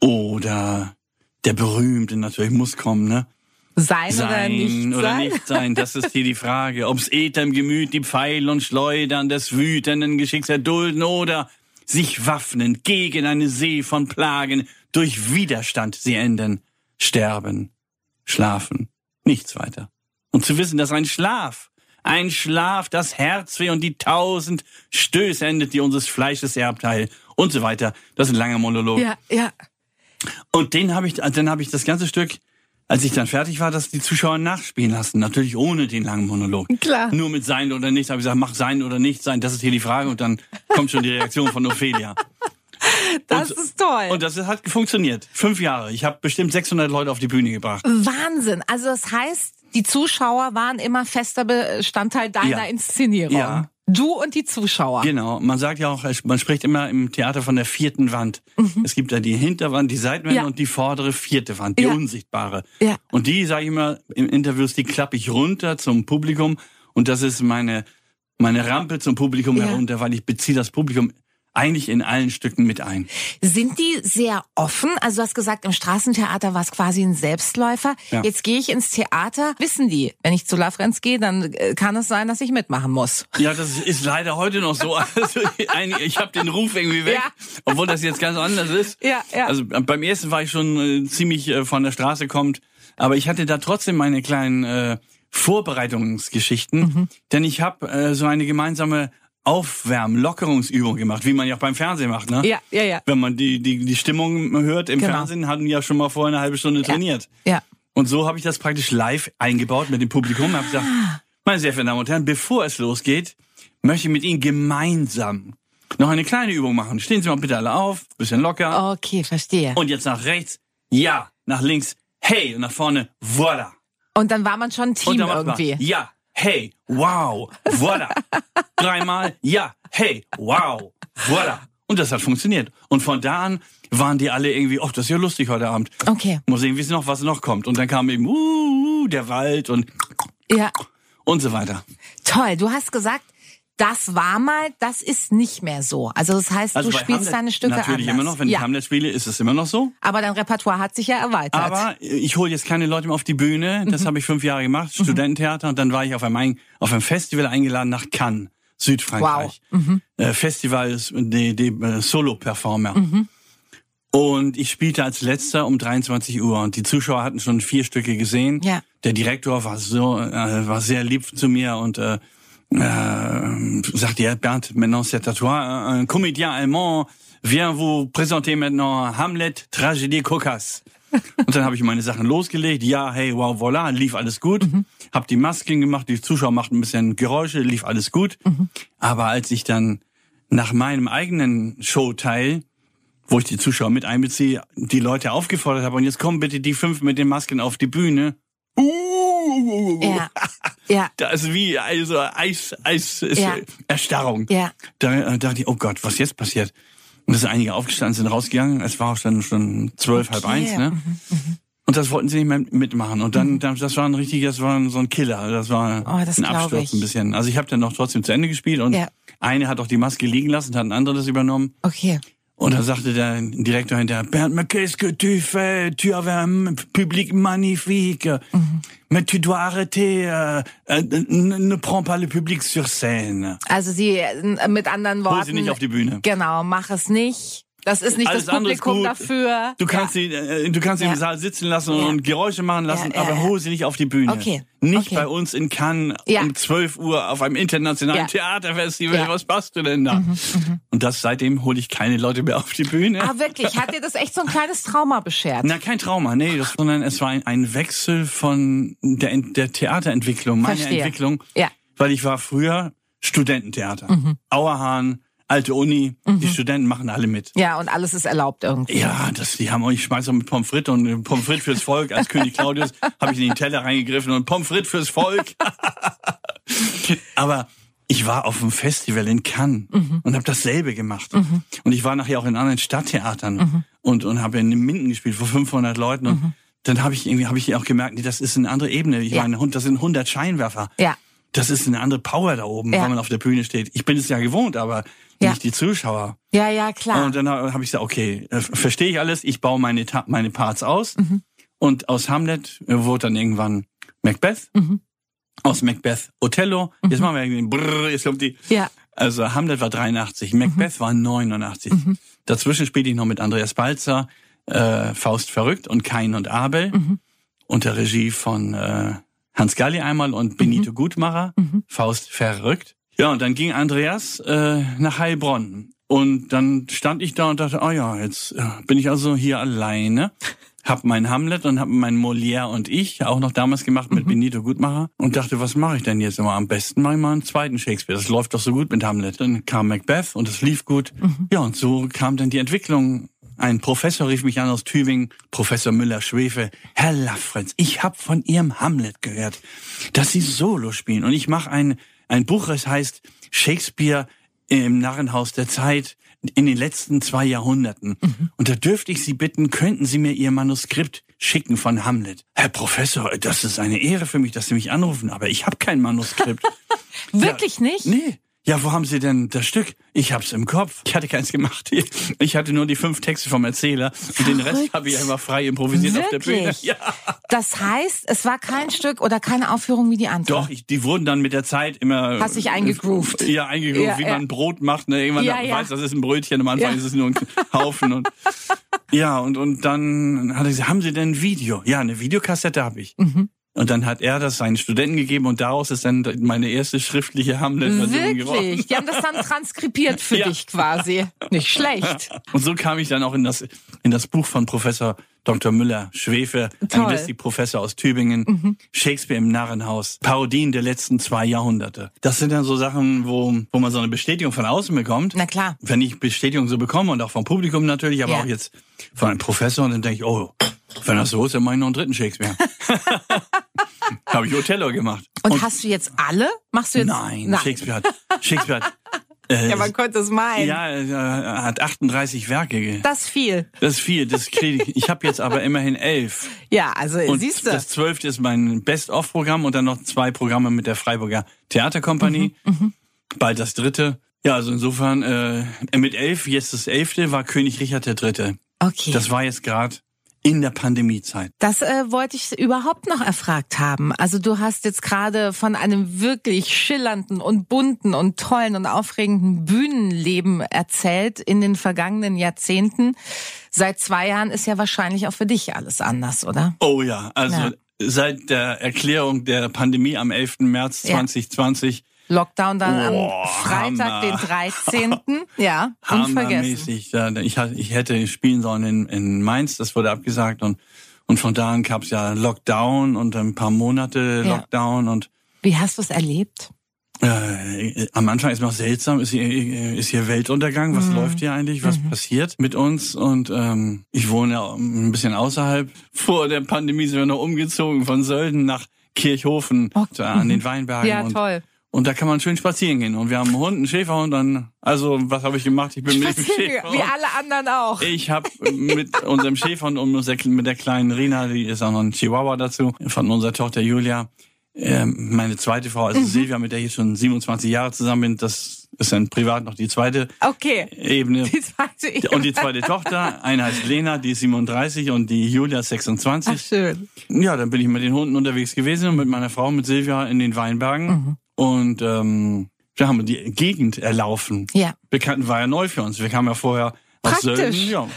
Oder der berühmte natürlich muss kommen, ne? Sein, oder sein nicht oder sein? nicht sein, das ist hier die Frage. Ob's Äther im Gemüt die Pfeil und Schleudern des wütenden Geschicks erdulden oder sich waffnen gegen eine See von Plagen, durch Widerstand sie enden, sterben, schlafen, nichts weiter. Und zu wissen, dass ein Schlaf, ein Schlaf, das Herzweh und die tausend Stöße endet, die unseres Fleisches Erbteil und so weiter. Das ist ein langer Monolog. Ja, ja. Und den habe ich, dann habe ich das ganze Stück, als ich dann fertig war, das die Zuschauer nachspielen lassen. Natürlich ohne den langen Monolog. Klar. Nur mit sein oder nicht. Habe ich gesagt, mach sein oder nicht sein. Das ist hier die Frage. Und dann kommt schon die Reaktion von Ophelia. Das Und- ist toll. Und das hat funktioniert. Fünf Jahre. Ich habe bestimmt 600 Leute auf die Bühne gebracht. Wahnsinn. Also das heißt, die Zuschauer waren immer fester Bestandteil deiner Ja. Inszenierung. Ja. Du und die Zuschauer. Genau. Man sagt ja auch, man spricht immer im Theater von der vierten Wand. Es gibt ja die Hinterwand, die Seitenwände Mhm. Ja. und die vordere vierte Wand, die Ja. unsichtbare. Ja. Und die, sage ich immer, in Interviews, die klappe ich runter zum Publikum. Und das ist meine, meine Rampe zum Publikum Ja. herunter, weil ich beziehe das Publikum eigentlich in allen Stücken mit ein. Sind die sehr offen? Also du hast gesagt, im Straßentheater war es quasi ein Selbstläufer. Ja. Jetzt gehe ich ins Theater. Wissen die, wenn ich zu La Frenz gehe, dann äh, kann es sein, dass ich mitmachen muss. Ja, das ist leider heute noch so. Also, ich habe den Ruf irgendwie weg, Ja. obwohl das jetzt ganz anders ist. Ja, ja. Also beim ersten war ich schon äh, ziemlich äh, von der Straße kommt, aber ich hatte da trotzdem meine kleinen äh, Vorbereitungsgeschichten, Mhm. denn ich habe äh, so eine gemeinsame Aufwärmen, Lockerungsübung gemacht, wie man ja auch beim Fernsehen macht, ne? Ja, ja, ja. Wenn man die, die, die Stimmung hört im Genau. Fernsehen, hatten die ja schon mal vorher eine halbe Stunde trainiert. Ja. Und so habe ich das praktisch live eingebaut mit dem Publikum. Hab gesagt, meine sehr verehrten Damen und Herren, bevor es losgeht, möchte ich mit Ihnen gemeinsam noch eine kleine Übung machen. Stehen Sie mal bitte alle auf, bisschen locker. Okay, verstehe. Und jetzt nach rechts, ja, nach links, hey, und nach vorne, voilà. Und dann war man schon ein Team man, irgendwie. ja, hey, wow, voilà. Dreimal, ja, hey, wow, voilà. Und das hat funktioniert. Und von da an waren die alle irgendwie, oh, das ist ja lustig heute Abend. Okay. Mal sehen, wie es noch, was noch kommt. Und dann kam eben, uh, uh, der Wald und, Ja. und so weiter. Toll. Du hast gesagt, das war mal, das ist nicht mehr so. Also das heißt, Also du spielst Hamlet deine Stücke Natürlich anders. immer noch, wenn ja. ich Hamlet spiele, ist es immer noch so. Aber dein Repertoire hat sich ja erweitert. Aber ich hole jetzt keine Leute mehr auf die Bühne. Das Mhm. habe ich fünf Jahre gemacht, Studententheater. Und dann war ich auf einem, auf einem Festival eingeladen nach Cannes, Südfrankreich. Mhm. Äh, Festival die, die äh, Solo-Performer. Mhm. Und ich spielte als letzter um 23 Uhr. Und die Zuschauer hatten schon vier Stücke gesehen. Ja. Der Direktor war so, äh, war sehr lieb zu mir und äh, äh, sagte, ja, Bernd, maintenant c'est à toi. Un comédien allemand vient vous présenter maintenant Hamlet, Tragédie cocasse. Und dann habe ich meine Sachen losgelegt. Ja, hey, wow, voilà, lief alles gut. Hab die Masken gemacht, die Zuschauer machten ein bisschen Geräusche, lief alles gut. Aber als ich dann nach meinem eigenen Showteil, wo ich die Zuschauer mit einbeziehe, die Leute aufgefordert habe, und jetzt kommen bitte die fünf mit den Masken auf die Bühne. Uh, ja. Ja. Das ist wie also Eis, Eis, ist Ja. Erstarrung. Ja. Da äh, dachte ich, oh Gott, was jetzt passiert? Und es sind einige aufgestanden, sind rausgegangen. Es war auch schon schon zwölf, halb Okay. Mhm, eins, ne? Und das wollten sie nicht mehr mitmachen. Und dann, dann das war ein richtiger, das war so ein Killer. Das war Oh, das ein Absturz ich. ein bisschen. Also ich habe dann noch trotzdem zu Ende gespielt und Ja. eine hat auch die Maske liegen lassen, hat ein anderer das übernommen. Okay. Und dann sagte der Direktor hinterher, Bernd, mais qu'est-ce que tu fais? Tu avais un public magnifique. Mhm. Mais tu dois arrêter, euh, ne, ne prends pas le public sur scène. Also sie, äh, mit anderen Worten. Hol sie nicht auf die Bühne. Genau, mach es nicht. Das ist nicht Alles das Publikum dafür. Du kannst sie, äh, du kannst sie Ja. im Saal sitzen lassen Ja. und Geräusche machen lassen, Ja, ja, aber ja. hol sie nicht auf die Bühne. Okay. Nicht Okay. bei uns in Cannes Ja. um 12 Uhr auf einem internationalen Ja. Theaterfestival. Ja. Mhm, Was machst du denn da? Und das seitdem hole ich keine Leute mehr auf die Bühne. Ah, wirklich? Hat dir das echt so ein kleines Trauma beschert? Na, kein Trauma, nee, das, sondern es war ein, ein Wechsel von der, der Theaterentwicklung, meiner Verstehe. Entwicklung. Ja. Weil ich war früher Studententheater. Auerhahn, alte Uni, die Studenten machen alle mit. Ja, und alles ist erlaubt irgendwie. Ja, das, die haben ich schmeiß auch mit Pommes frites und äh, Pommes frites fürs Volk. Als König Claudius habe ich in den Teller reingegriffen und Pommes frites fürs Volk. Aber ich war auf einem Festival in Cannes und habe dasselbe gemacht. Und ich war nachher auch in anderen Stadttheatern und und habe in Minden gespielt vor 500 Leuten und dann habe ich irgendwie habe ich auch gemerkt, nee, das ist eine andere Ebene. Ich Ja. meine, das sind 100 Scheinwerfer. Ja. Das ist eine andere Power da oben, Ja. wenn man auf der Bühne steht. Ich bin es ja gewohnt, aber Ja. nicht die Zuschauer. Ja, ja, klar. Und dann habe ich gesagt, okay, äh, verstehe ich alles, ich baue meine, meine Parts aus. Mhm. Und aus Hamlet äh, wurde dann irgendwann Macbeth. Mhm. Aus Macbeth Othello. Jetzt machen wir irgendwie Brrr, jetzt kommt die. Ja. Also Hamlet war 83, Macbeth war 89. Mhm. Dazwischen spielte ich noch mit Andreas Balzer, äh, Faust verrückt und Kain und Abel. Mhm. Unter Regie von äh, Hans Galli einmal und Benito Gutmacher, Faust verrückt. Ja, und dann ging Andreas äh, nach Heilbronn. Und dann stand ich da und dachte, oh ja, jetzt äh, bin ich also hier alleine. Hab mein Hamlet und hab mein Molière und ich auch noch damals gemacht mit Benito Gutmacher und dachte, was mache ich denn jetzt immer? Am besten mache ich mal einen zweiten Shakespeare. Das läuft doch so gut mit Hamlet. Dann kam Macbeth und es lief gut. Ja, und so kam dann die Entwicklung. Ein Professor rief mich an aus Tübingen, Professor Müller-Schwefe. Herr Laffrenz, ich habe von Ihrem Hamlet gehört, dass Sie Solo spielen. Und ich mache ein, ein Buch, es heißt Shakespeare im Narrenhaus der Zeit in den letzten zwei Jahrhunderten. Und da dürfte ich Sie bitten, könnten Sie mir Ihr Manuskript schicken von Hamlet. Herr Professor, das ist eine Ehre für mich, dass Sie mich anrufen, aber ich habe kein Manuskript. Wirklich nicht? nee. Ja, wo haben Sie denn das Stück? Ich hab's im Kopf. Ich hatte keins gemacht. Ich hatte nur die fünf Texte vom Erzähler und den Rest habe ich einfach frei improvisiert auf der Bühne. Wirklich? Ja. Das heißt, es war kein Stück oder keine Aufführung wie die andere. Doch, ich, die wurden dann mit der Zeit immer. Hast dich eingegroovt. Ja, eingegroovt, Ja, wie ja. man Brot macht. Ne? Irgendwann Ja, weiß, das ist ein Brötchen, am Anfang ist es nur ein Haufen. Und, ja, und, und dann hat er gesagt, haben Sie denn ein Video? Ja, eine Videokassette habe ich. Mhm. Und dann hat er das seinen Studenten gegeben und daraus ist dann meine erste schriftliche Hamlet-Version geworden. Wirklich? Die haben das dann transkribiert für Ja. dich quasi. Nicht schlecht. Und so kam ich dann auch in das, in das Buch von Professor Dr. Müller, Schwefe. Anglistikprofessor aus Tübingen, Shakespeare im Narrenhaus, Parodien der letzten zwei Jahrhunderte. Das sind dann so Sachen, wo, wo man so eine Bestätigung von außen bekommt. Na klar. Wenn ich Bestätigung so bekomme und auch vom Publikum natürlich, aber Ja. auch jetzt von einem Professor, dann denke ich, oh, wenn das so ist, dann mache ich noch einen dritten Shakespeare. Habe ich Othello gemacht. Und, hast du jetzt alle? Machst du jetzt? Nein, Shakespeare hat, Shakespeare hat, äh, Ja, man könnte es meinen. ja, er hat 38 Werke. Das ist viel. Das ist viel, das kriege ich. Ich habe jetzt aber immerhin elf. Ja, also Und siehst du. das zwölfte ist mein Best-of-Programm und dann noch zwei Programme mit der Freiburger Theaterkompanie. Mhm, Bald das dritte. Ja, also insofern äh, mit elf, jetzt das elfte, war König Richard III. Okay. Das war jetzt gerade in der Pandemiezeit. Das äh, wollte ich überhaupt noch erfragt haben. Also du hast jetzt gerade von einem wirklich schillernden und bunten und tollen und aufregenden Bühnenleben erzählt in den vergangenen Jahrzehnten. Seit zwei Jahren ist ja wahrscheinlich auch für dich alles anders, oder? Oh ja, also Ja. seit der Erklärung der Pandemie am 11. März Ja. 2020 Lockdown dann Oh, am Freitag, Hammer. den 13. Ja, unvergessen. Ich, hatte- ich hätte spielen sollen in, in Mainz, das wurde abgesagt und und von da an gab es ja Lockdown und ein paar Monate Ja. Lockdown und Wie hast du es erlebt? äh, am Anfang ist noch seltsam, ist hier, ist hier Weltuntergang, was läuft hier eigentlich, was passiert mit uns und ähm, ich wohne ja ein bisschen außerhalb. Vor der Pandemie sind wir noch umgezogen von Sölden nach Kirchhofen da an den Weinbergen. Ja, und, toll. Und da kann man schön spazieren gehen. Und wir haben einen Hund, einen Schäferhund, dann, also was habe ich gemacht? Ich bin mit dem Schäferhund. Wie alle anderen auch. Ich habe mit unserem Schäferhund und mit der kleinen Rina, die ist auch noch ein Chihuahua dazu, von unserer Tochter Julia, ähm, meine zweite Frau, Mhm. also Silvia, mit der ich schon 27 Jahre zusammen bin, das ist dann privat noch die zweite Okay. Ebene. Die zweite Und die zweite Tochter, eine heißt Lena, die ist 37 und die Julia ist Ach, 26. schön. Ja, dann bin ich mit den Hunden unterwegs gewesen und mit meiner Frau, mit Silvia in den Weinbergen. Mhm. Und ähm, wir haben die Gegend erlaufen. Ja. Bekannten war ja neu für uns. Wir kamen ja vorher aus Praktisch. Sölden. Ja,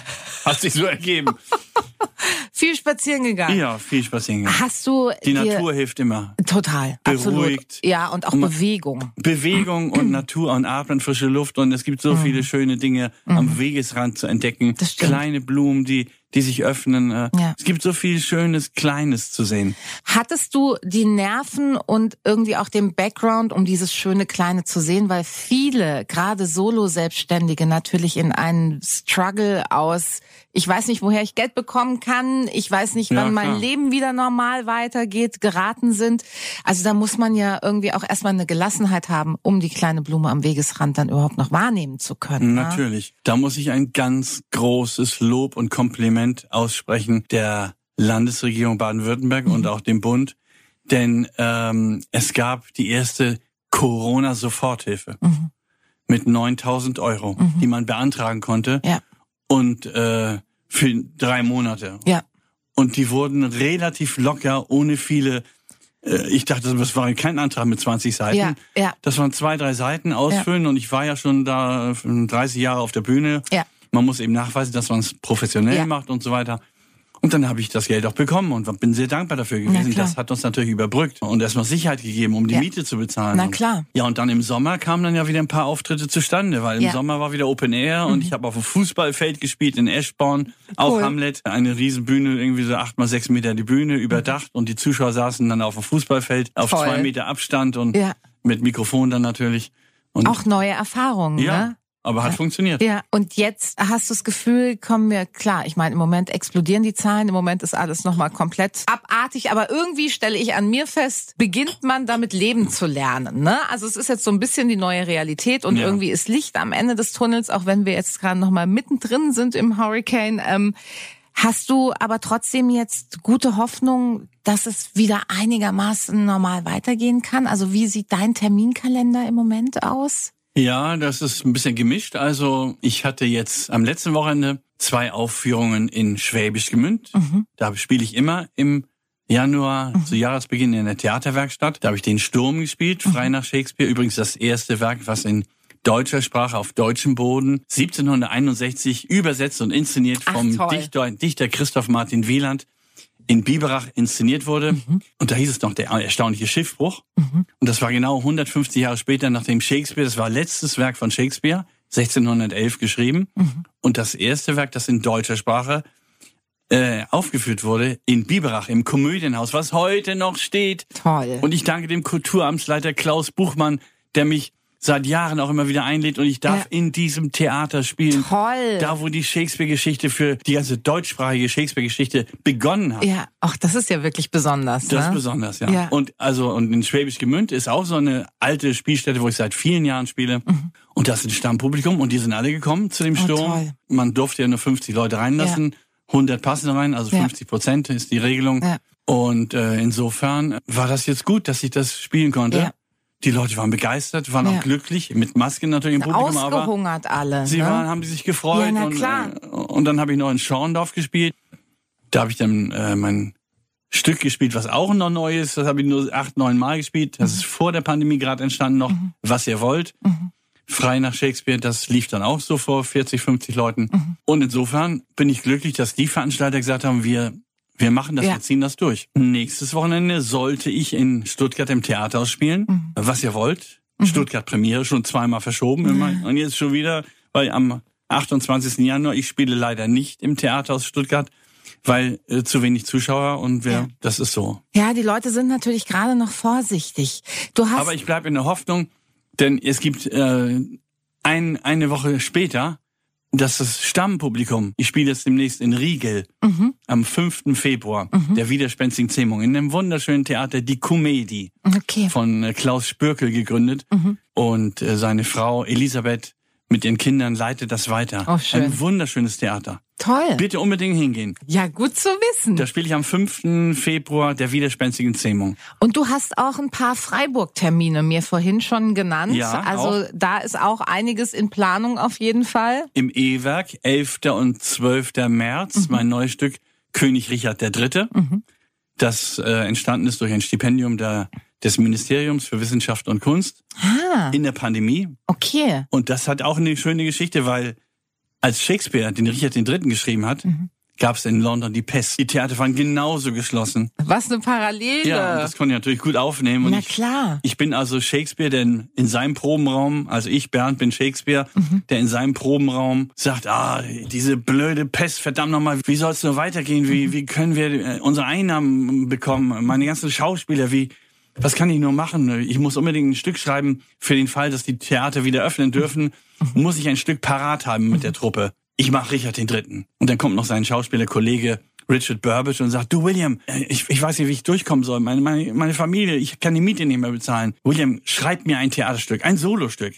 hat sich so ergeben. Viel spazieren gegangen. Ja, viel spazieren gegangen. Hast du Die Natur hilft immer. total absolut. Beruhigt. Ja, und auch Und Bewegung. Bewegung und Natur und Atmen, frische Luft und es gibt so viele schöne Dinge am Wegesrand zu entdecken. Mhm. Das stimmt. Kleine Blumen, die die sich öffnen. äh, Ja. Es gibt so viel Schönes, Kleines zu sehen. Hattest du die Nerven und irgendwie auch den Background, um dieses schöne Kleine zu sehen? Weil viele, gerade Solo-Selbstständige, natürlich in einen Struggle aus, ich weiß nicht, woher ich Geld bekommen kann, ich weiß nicht, Ja, wann mein klar. Leben wieder normal weitergeht, geraten sind. Also da muss man ja irgendwie auch erstmal eine Gelassenheit haben, um die kleine Blume am Wegesrand dann überhaupt noch wahrnehmen zu können. ne? Natürlich. Da muss ich ein ganz großes Lob und Kompliment aussprechen der Landesregierung Baden-Württemberg und auch dem Bund. Denn ähm, es gab die erste Corona-Soforthilfe mit 9000 Euro, die man beantragen konnte. Ja. Und äh, für drei Monate. Ja. Und die wurden relativ locker, ohne viele. Äh, ich dachte, das war kein Antrag mit 20 Seiten. Ja, ja. Das waren zwei, drei Seiten ausfüllen und ich war ja schon da äh, 30 Jahre auf der Bühne. Ja. Man muss eben nachweisen, dass man es professionell Ja. macht und so weiter. Und dann habe ich das Geld auch bekommen und bin sehr dankbar dafür gewesen. Das hat uns natürlich überbrückt und erstmal Sicherheit gegeben, um die Ja. Miete zu bezahlen. Na Und- klar. Ja, und dann im Sommer kamen dann ja wieder ein paar Auftritte zustande, weil im Ja. Mhm. Sommer war wieder Open Air und ich habe auf dem Fußballfeld gespielt in Eschborn, auch Cool. Hamlet, eine Riesenbühne, irgendwie so acht mal sechs Meter die Bühne überdacht und die Zuschauer saßen dann auf dem Fußballfeld auf Toll. zwei Meter Abstand und Ja. mit Mikrofon dann natürlich. Und Auch neue Erfahrungen, ja, ne? Aber hat funktioniert. Ja, und jetzt hast du das Gefühl, kommen wir, klar, ich meine, im Moment explodieren die Zahlen, im Moment ist alles nochmal komplett abartig, aber irgendwie stelle ich an mir fest, beginnt man damit leben zu lernen. Ne? Also es ist jetzt so ein bisschen die neue Realität und Ja. irgendwie ist Licht am Ende des Tunnels, auch wenn wir jetzt gerade nochmal mittendrin sind im Hurricane. Ähm, hast du aber trotzdem jetzt gute Hoffnung, dass es wieder einigermaßen normal weitergehen kann? Also wie sieht dein Terminkalender im Moment aus? Ja, das ist ein bisschen gemischt. Also ich hatte jetzt am letzten Wochenende zwei Aufführungen in Schwäbisch Gemünd. Mhm. Da spiele ich immer im Januar zu Jahresbeginn in der Theaterwerkstatt. Da habe ich den Sturm gespielt, frei Mhm. nach Shakespeare. Übrigens das erste Werk, was in deutscher Sprache auf deutschem Boden 1761 übersetzt und inszeniert Ach, vom toll. Dichter, Dichter Christoph Martin Wieland in Biberach inszeniert wurde. Und da hieß es noch der erstaunliche Schiffbruch. Und das war genau 150 Jahre später, nachdem Shakespeare, das war letztes Werk von Shakespeare, 1611 geschrieben. Und das erste Werk, das in deutscher Sprache äh, aufgeführt wurde, in Biberach, im Komödienhaus, was heute noch steht. Toll. Und ich danke dem Kulturamtsleiter Klaus Buchmann, der mich seit Jahren auch immer wieder einlädt und ich darf Ja. in diesem Theater spielen. Toll. Da, wo die Shakespeare-Geschichte für die ganze deutschsprachige Shakespeare-Geschichte begonnen hat. ja, ach, das ist ja wirklich besonders. Das ist ne? besonders, ja. Ja. Und also und in Schwäbisch Gemünd ist auch so eine alte Spielstätte, wo ich seit vielen Jahren spiele. Und das ist ein Stammpublikum und die sind alle gekommen zu dem Mhm. Oh, Sturm. toll. Man durfte ja nur 50 Leute reinlassen, 100 passen rein, also Ja. 50 Prozent ist die Regelung. Ja. Und äh, insofern war das jetzt gut, dass ich das spielen konnte. Ja. Die Leute waren begeistert, waren Ja. auch glücklich, mit Masken natürlich im Publikum, aber Ausgehungert alle. Sie ne? waren, haben sich gefreut Ja, na und, klar. Äh, und dann habe ich noch in Schorndorf gespielt. Da habe ich dann äh, mein Stück gespielt, was auch noch neu ist. Das habe ich nur acht, neun Mal gespielt. Das ist vor der Pandemie gerade entstanden noch. Mhm. Was ihr wollt. Frei nach Shakespeare, das lief dann auch so vor 40, 50 Leuten. Mhm. Und insofern bin ich glücklich, dass die Veranstalter gesagt haben, wir wir machen das, Ja. wir ziehen das durch. Nächstes Wochenende sollte ich in Stuttgart im Theater spielen. Mhm. Was ihr wollt. Stuttgart Premiere schon zweimal verschoben immer. Und jetzt schon wieder, weil am 28. Januar, ich spiele leider nicht im Theater aus Stuttgart, weil äh, zu wenig Zuschauer und wir, Ja. das ist so. Ja, die Leute sind natürlich gerade noch vorsichtig. Du hast Aber ich bleibe in der Hoffnung, denn es gibt äh, ein, eine Woche später, das Stammpublikum, ich spiele jetzt demnächst in Riegel Mhm. am 5. Februar, der widerspenstigen Zähmung, in einem wunderschönen Theater, die Comedie, okay. von äh, Klaus Spürkel gegründet. Mhm. Und äh, seine Frau Elisabeth mit ihren Kindern leitet das weiter. Oh, schön. Ein wunderschönes Theater. Toll. Bitte unbedingt hingehen. Ja, gut zu wissen. Da spiele ich am 5. Februar der widerspenstigen Zähmung. Und du hast auch ein paar Freiburg-Termine mir vorhin schon genannt. Ja, also da ist auch einiges in Planung auf jeden Fall. Im E-Werk, 11. und 12. März, Mhm. mein neues Stück König Richard III., das äh, entstanden ist durch ein Stipendium der, des Ministeriums für Wissenschaft und Kunst Ah, in der Pandemie. okay. Und das hat auch eine schöne Geschichte, weil als Shakespeare den Richard III. geschrieben hat, Mhm. gab es in London die Pest. Die Theater waren genauso geschlossen. Was eine Parallele. Ja, das konnte ich natürlich gut aufnehmen. Und Na ich, klar. ich bin also Shakespeare, der in, in seinem Probenraum, also ich, Bernd, bin Shakespeare, Mhm. der in seinem Probenraum sagt, ah, diese blöde Pest, verdammt nochmal, wie soll es nur weitergehen? Wie, Mhm. wie können wir äh, unsere Einnahmen bekommen? Meine ganzen Schauspieler, wie, was kann ich nur machen? Ich muss unbedingt ein Stück schreiben für den Fall, dass die Theater wieder öffnen dürfen. Mhm. Muss ich ein Stück parat haben mit der Truppe. Ich mache Richard den Dritten. Und dann kommt noch sein Schauspielerkollege Richard Burbage und sagt, du William, äh, ich, ich weiß nicht, wie ich durchkommen soll. Meine, meine, meine Familie, ich kann die Miete nicht mehr bezahlen. William, schreib mir ein Theaterstück, ein Solostück.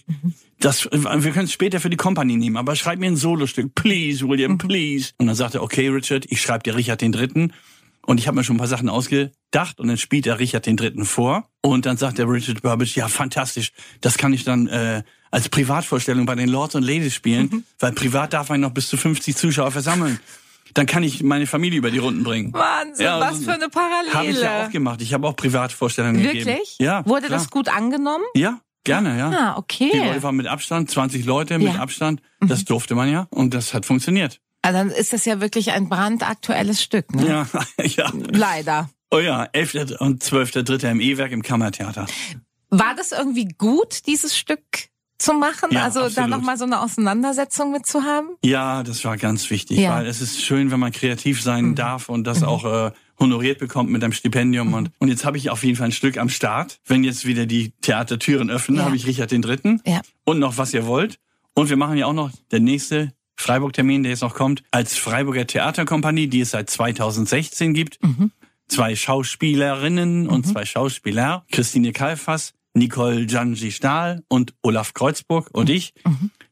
Das, wir können es später für die Company nehmen, aber schreib mir ein Solostück. Please, William, please. Und dann sagt er, okay, Richard, ich schreibe dir Richard den Dritten. Und ich habe mir schon ein paar Sachen ausgedacht und dann spielt er Richard den Dritten vor. Und dann sagt der Richard Burbage, ja, fantastisch, das kann ich dann äh, als Privatvorstellung bei den Lords und Ladies spielen, weil privat darf man noch bis zu 50 Zuschauer versammeln. Dann kann ich meine Familie über die Runden bringen. Wahnsinn, Ja, was für eine Parallele. Habe ich ja auch gemacht. Ich habe auch Privatvorstellungen gegeben. Wirklich? Ja. Wurde klar. das gut angenommen? Ja, gerne, ja. Ah, okay. Die Leute waren mit Abstand, 20 Leute mit Ja. Abstand. Das durfte man ja und das hat funktioniert. Also dann ist das ja wirklich ein brandaktuelles Stück, ne? Ja, ja. Leider. Oh ja, 11. und 12.3. im E-Werk im Kammertheater. War das irgendwie gut, dieses Stück zu machen? Ja, also da absolut. nochmal so eine Auseinandersetzung mit zu haben? Ja, das war ganz wichtig, Ja. Mhm. weil es ist schön, wenn man kreativ sein darf und das auch äh, honoriert bekommt mit einem Stipendium. Mhm. Und, und jetzt habe ich auf jeden Fall ein Stück am Start. Wenn jetzt wieder die Theatertüren öffnen, Ja. habe ich Richard den Dritten Ja. und noch was ihr wollt. Und wir machen ja auch noch der nächste Freiburg-Termin, der jetzt noch kommt, als Freiburger Theaterkompanie, die es seit 2016 gibt. Zwei Schauspielerinnen und zwei Schauspieler, Christine Kalfas, Nicole Janji Stahl und Olaf Kreuzburg und ich.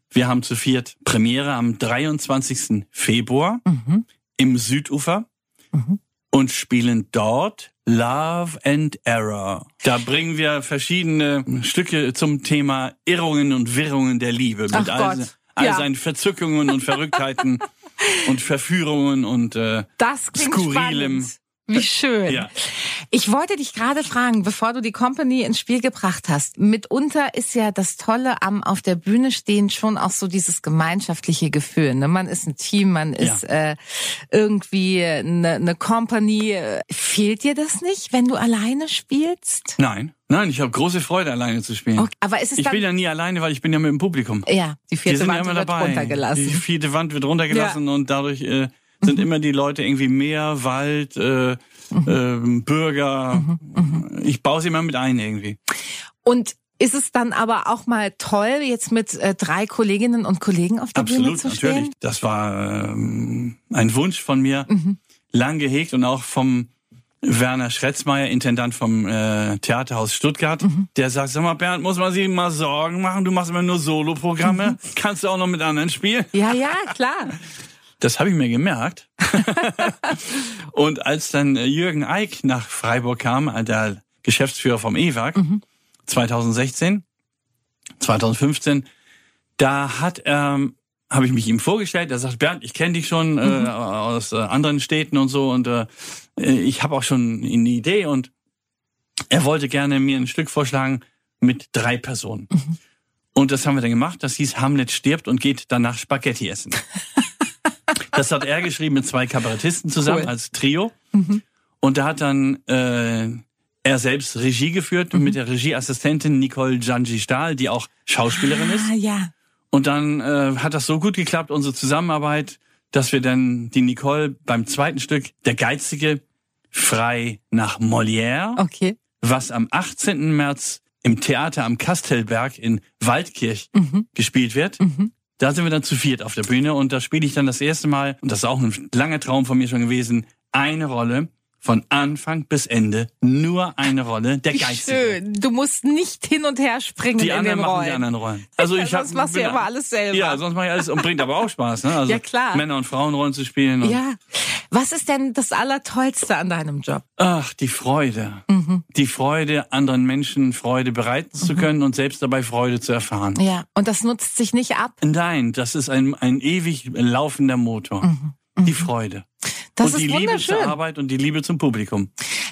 Wir haben zu viert Premiere am 23. Februar im Südufer und spielen dort Love and Error. Da bringen wir verschiedene Stücke zum Thema Irrungen und Wirrungen der Liebe mit Ach all, Gott. All Ja. seinen Verzückungen und Verrücktheiten und Verführungen und äh, Das Skurrilem. spannend. Wie schön. Ja. Ich wollte dich gerade fragen, bevor du die Company ins Spiel gebracht hast. Mitunter ist ja das Tolle am auf der Bühne stehen schon auch so dieses gemeinschaftliche Gefühl. Ne? Man ist ein Team, man ist äh, irgendwie eine, eine Company. Fehlt dir das nicht, wenn du alleine spielst? Nein, nein, ich habe große Freude, alleine zu spielen. Okay, aber ist es ich bin ja nie alleine, weil ich bin ja mit dem Publikum. ja, die Die vierte ja Wand immer wird runtergelassen. Die vierte Wand wird runtergelassen und dadurch äh, sind Mhm. immer die Leute irgendwie Meer, Wald, äh, ähm, Bürger. Mhm. Ich baue sie immer mit ein irgendwie. Und ist es dann aber auch mal toll, jetzt mit äh, drei Kolleginnen und Kollegen auf der Bühne Absolut, zu stehen? natürlich. Das war ähm, ein Wunsch von mir, Mhm. lang gehegt und auch vom Werner Schretzmeier, Intendant vom äh, Theaterhaus Stuttgart, Mhm. der sagt, sag mal, Bernd, muss man sich mal Sorgen machen? Du machst immer nur Soloprogramme. Kannst du auch noch mit anderen spielen? Ja, ja, klar. Das habe ich mir gemerkt. und als dann äh, Jürgen Eick nach Freiburg kam, äh, der Geschäftsführer vom E-Werk, 2016, 2015, da hat ähm, habe ich mich ihm vorgestellt. Er sagt, Bernd, ich kenne dich schon äh, aus äh, anderen Städten und so und äh, ich habe auch schon eine Idee und er wollte gerne mir ein Stück vorschlagen mit drei Personen. Und das haben wir dann gemacht. Das hieß Hamlet stirbt und geht danach Spaghetti essen. Das hat er geschrieben mit zwei Kabarettisten zusammen Cool. als Trio. Und da hat dann äh, er selbst Regie geführt mit der Regieassistentin Nicole Janji Stahl, die auch Schauspielerin ist. Ah, ja. Und dann äh, hat das so gut geklappt, unsere Zusammenarbeit, dass wir dann die Nicole beim zweiten Stück, der Geizige, frei nach Molière, Okay. was am 18. März im Theater am Kastelberg in Waldkirch Mhm. gespielt wird. Da sind wir dann zu viert auf der Bühne und da spiele ich dann das erste Mal, und das ist auch ein langer Traum von mir schon gewesen, eine Rolle von Anfang bis Ende, nur eine Rolle, der Wie Geizige. schön. Du musst nicht hin und her springen Die in anderen den machen Rollen. die anderen Rollen. Also ich hab, sonst machst du ja immer alles selber. Ja, sonst mache ich alles und bringt aber auch Spaß. Ne? Also Ja, klar. Männer- und Frauenrollen zu spielen. Ja. Was ist denn das Allertollste an deinem Job? Ach, die Freude. Mhm. Die Freude, anderen Menschen Freude bereiten zu können und selbst dabei Freude zu erfahren. Ja. Und das nutzt sich nicht ab? Nein, das ist ein, ein ewig laufender Motor. Die Freude. Das und ist die Liebe zur Arbeit und die Liebe zum Publikum.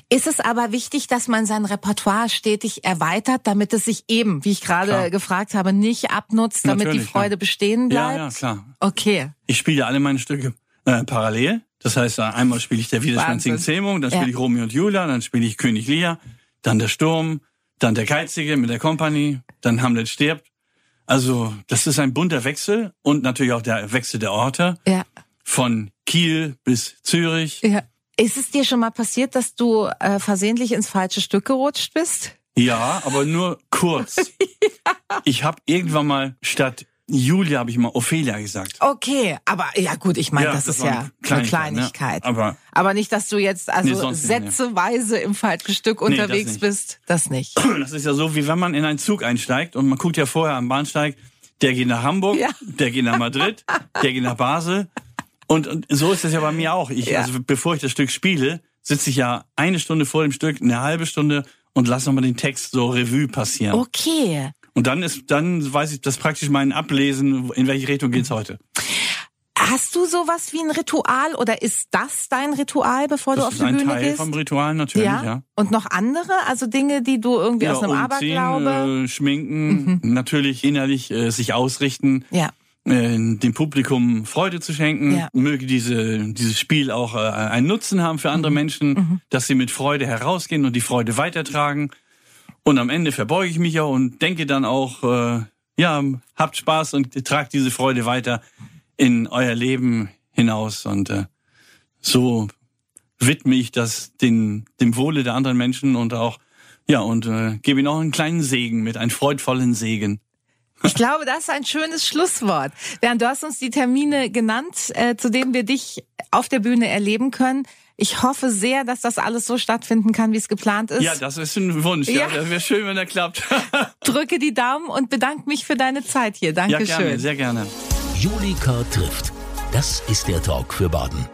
Ist es aber wichtig, dass man sein Repertoire stetig erweitert, damit es sich eben, wie ich gerade Klar. gefragt habe, nicht abnutzt, damit die Natürlich, Freude ja. bestehen Ja, bleibt? ja, klar. Okay. Ich spiele alle meine Stücke äh, parallel. Das heißt, äh, einmal spiele ich der widerspenstige Wahnsinn. Zähmung, dann Ja. spiele ich Romeo und Julia, dann spiele ich König Lear, dann der Sturm, dann der Geizige mit der Kompanie, dann Hamlet stirbt. Also das ist ein bunter Wechsel und natürlich auch der Wechsel der Orte Ja. von Kiel bis Zürich. ja. Ist es dir schon mal passiert, dass du äh, versehentlich ins falsche Stück gerutscht bist? Ja, aber nur kurz. Ich habe irgendwann mal statt Julia habe ich mal Ophelia gesagt. Okay, aber ja gut, ich meine, Ja, das, das ist ja eine eine Kleinigkeit, Kleinigkeit. ne? Aber- aber nicht, dass du jetzt also Nee, ne. sätzeweise im falschen Stück Nee, das unterwegs bist. Das nicht. Das ist ja so, wie wenn man in einen Zug einsteigt und man guckt ja vorher am Bahnsteig, der geht nach Hamburg, Ja. der geht nach Madrid, der geht nach Basel. Und, und so ist das ja bei mir auch. Ich, Ja. also bevor ich das Stück spiele, sitze ich ja eine Stunde vor dem Stück, eine halbe Stunde und lasse nochmal den Text so Revue passieren. Okay. Und dann ist, dann weiß ich das praktisch mein Ablesen, in welche Richtung geht's heute. Hast du sowas wie ein Ritual oder ist das dein Ritual, bevor du Das auf ist die ein Bühne Teil gehst? vom Ritual natürlich, ja. Und noch andere, also Dinge, die du irgendwie aus einem umziehen, Aberglaube. Mhm. äh, schminken, natürlich innerlich äh, sich ausrichten. Ja. Äh, dem Publikum Freude zu schenken. Ja. Möge diese, dieses Spiel auch äh, einen Nutzen haben für Mhm. andere Menschen, dass sie mit Freude herausgehen und die Freude weitertragen. Und am Ende verbeuge ich mich auch und denke dann auch, äh, ja, habt Spaß und tragt diese Freude weiter in euer Leben hinaus. Und äh, so widme ich das den, dem Wohle der anderen Menschen und auch, ja, und äh, gebe ihnen auch einen kleinen Segen mit, einen freudvollen Segen. Ich glaube, das ist ein schönes Schlusswort. Bernd, du hast uns die Termine genannt, äh, zu denen wir dich auf der Bühne erleben können. Ich hoffe sehr, dass das alles so stattfinden kann, wie es geplant ist. Ja, das ist ein Wunsch. Ja, Ja. das wäre schön, wenn er klappt. Drücke die Daumen und bedanke mich für deine Zeit hier. ja, Dankeschön. gerne, sehr gerne. Julika trifft. Das ist der Talk für Baden.